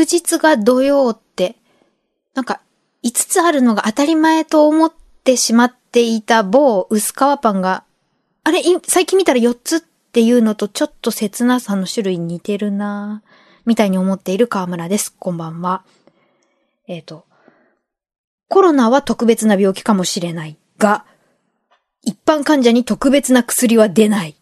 祝日が土曜って、なんか、5つあるのが当たり前と思ってしまっていた某薄皮パンが、あれ、最近見たら4つっていうのとちょっと切なさの種類似てるなみたいに思っている河村です。こんばんは。えっ、ー、と、コロナは特別な病気かもしれないが、一般患者に特別な薬は出ない。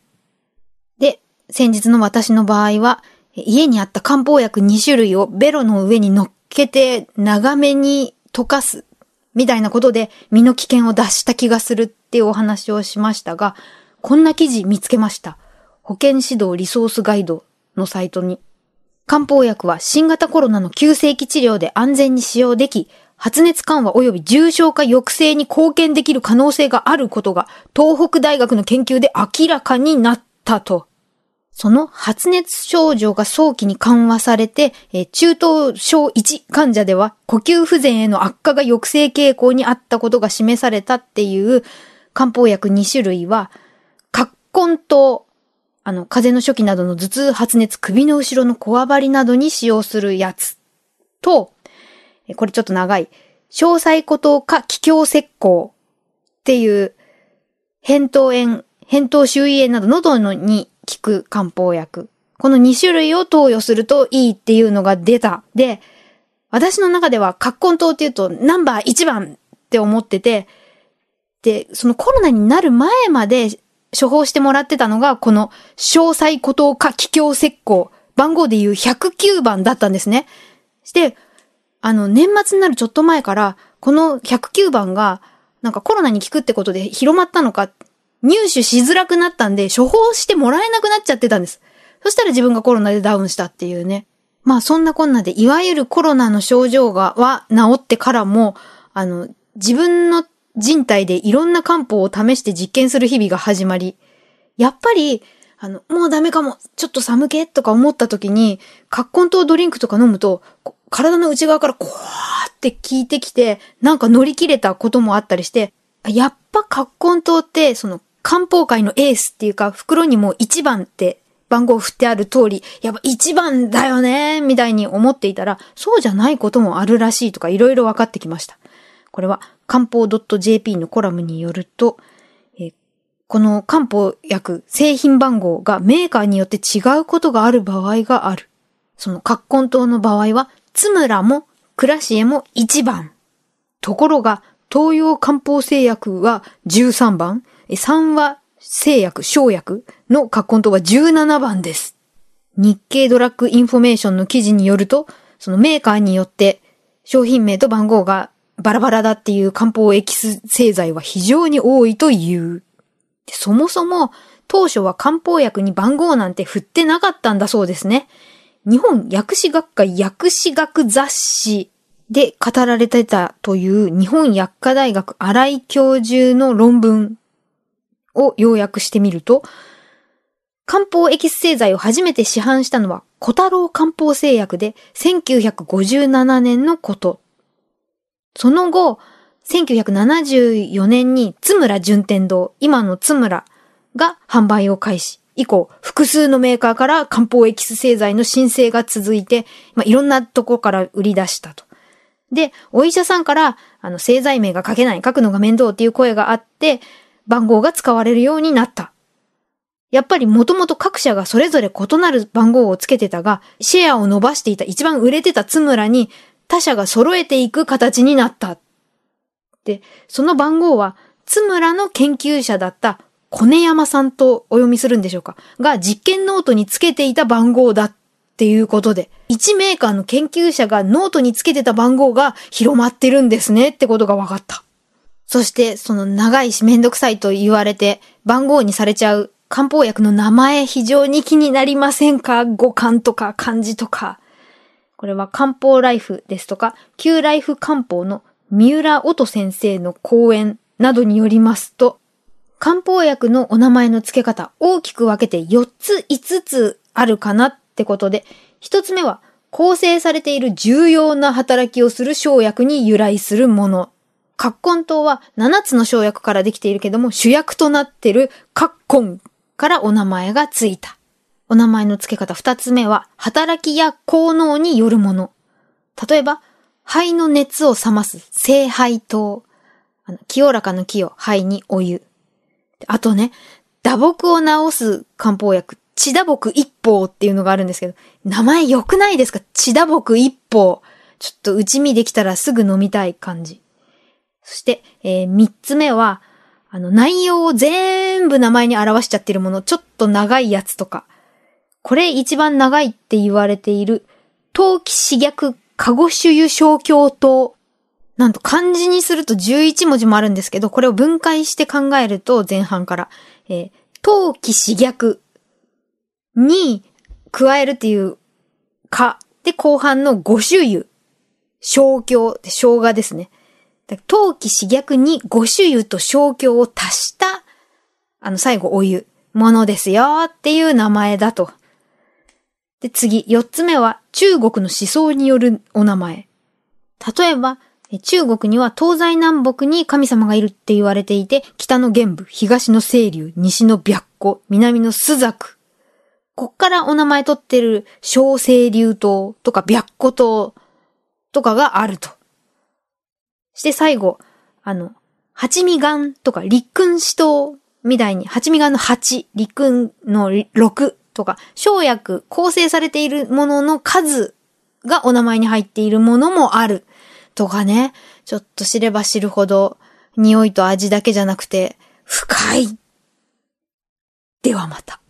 で、先日の私の場合は、家にあった漢方薬2種類をベロの上に乗っけて長めに溶かす。みたいなことで身の危険を脱した気がするっていうお話をしましたが、こんな記事見つけました。保健指導リソースガイドのサイトに。漢方薬は新型コロナの急性期治療で安全に使用でき、発熱緩和及び重症化抑制に貢献できる可能性があることが東北大学の研究で明らかになったと。その発熱症状が早期に緩和されて、え中等症1患者では呼吸不全への悪化が抑制傾向にあったことが示されたっていう漢方薬2種類は、葛根糖、あの、風邪の初期などの頭痛、発熱、首の後ろのこわばりなどに使用するやつと、これちょっと長い、詳細孤島か気境石膏っていう、扁桃炎、扁桃周囲炎など喉のに効く漢方薬。この2種類を投与するといいっていうのが出た。で、私の中では、葛根糖っていうとナンバー1番って思ってて、で、そのコロナになる前まで処方してもらってたのが、この詳細孤島か気境石膏。番号で言う109番だったんですね。して、あの、年末になるちょっと前から、この109番が、なんかコロナに効くってことで広まったのか、入手しづらくなったんで、処方してもらえなくなっちゃってたんです。そしたら自分がコロナでダウンしたっていうね。まあそんなこんなで、いわゆるコロナの症状が、は治ってからも、あの、自分の人体でいろんな漢方を試して実験する日々が始まり、やっぱり、あの、もうダメかも、ちょっと寒気とか思った時に、葛根糖ドリンクとか飲むと、体の内側からこうって効いてきて、なんか乗り切れたこともあったりして、やっぱ葛根糖って、その漢方界のエースっていうか、袋にも1番って番号振ってある通り、やっぱ1番だよねみたいに思っていたら、そうじゃないこともあるらしいとかいろいろ分かってきました。これは漢方 .jp のコラムによると、この漢方薬製品番号がメーカーによって違うことがある場合がある。その葛根湯の場合はツムラもクラシエも1番。ところが、東洋漢方製薬は13番、三和製薬、生薬の葛根湯は17番です。日経ドラッグインフォメーションの記事によると、そのメーカーによって商品名と番号がバラバラだっていう漢方エキス製剤は非常に多いという。そもそも当初は漢方薬に番号なんて振ってなかったんだそうですね。日本薬師学会薬師学雑誌で語られてたという日本薬科大学荒井教授の論文を要約してみると、漢方エキス製剤を初めて市販したのは小太郎漢方製薬で1957年のこと。その後、1974年に津村順天堂、今の津村が販売を開始。以降、複数のメーカーから漢方エキス製剤の申請が続いて、まあ、いろんなとこから売り出したと。で、お医者さんから、あの、製剤名が書けない、書くのが面倒っていう声があって、番号が使われるようになった。やっぱりもともと各社がそれぞれ異なる番号をつけてたが、シェアを伸ばしていた一番売れてた津村に他社が揃えていく形になった。で、その番号はツムラの研究者だった小根山さんとお読みするんでしょうかが実験ノートにつけていた番号だっていうことで、1メーカーの研究者がノートにつけてた番号が広まってるんですねってことが分かった。そして、その長いしめんどくさいと言われて番号にされちゃう漢方薬の名前非常に気になりませんか？語感とか漢字とか。これは漢方ライフですとか、旧ライフ漢方の三浦音先生の講演などによりますと、漢方薬のお名前の付け方、大きく分けて4つ5つあるかなってことで、1つ目は構成されている重要な働きをする生薬に由来するもの。葛根糖は7つの生薬からできているけども、主役となっている葛根からお名前がついた。お名前の付け方2つ目は、働きや効能によるもの。例えば、肺の熱を冷ます清肺糖。あの、清らかの清、肺にお湯。あとね、打撲を治す漢方薬、血打撲一方っていうのがあるんですけど、名前良くないですか？血打撲一方。ちょっと内身できたらすぐ飲みたい感じ。そして、えー、三つ目は、あの、内容を全部名前に表しちゃってるもの、ちょっと長いやつとか。これ一番長いって言われている、陶器刺逆カゴシュユ小京糖。なんと漢字にすると11文字もあるんですけど、これを分解して考えると前半から、えー、陶器刺逆に加えるっていうか、で後半の五種油、小京って生姜ですね。陶器刺逆に五種油と小京を足した、あの最後お湯、ものですよっていう名前だと。で、次、四つ目は中国の思想によるお名前。例えば、中国には東西南北に神様がいるって言われていて、北の玄武、東の清流、西の白虎、南の朱雀。こっからお名前取ってる小清流島とか白虎島とかがあると。して最後、あの、八味岩とか陸君死島みたいに、八味岩の八、陸君の六とか、生薬、構成されているものの数がお名前に入っているものもある。とかね、ちょっと知れば知るほど、匂いと味だけじゃなくて、深い。ではまた。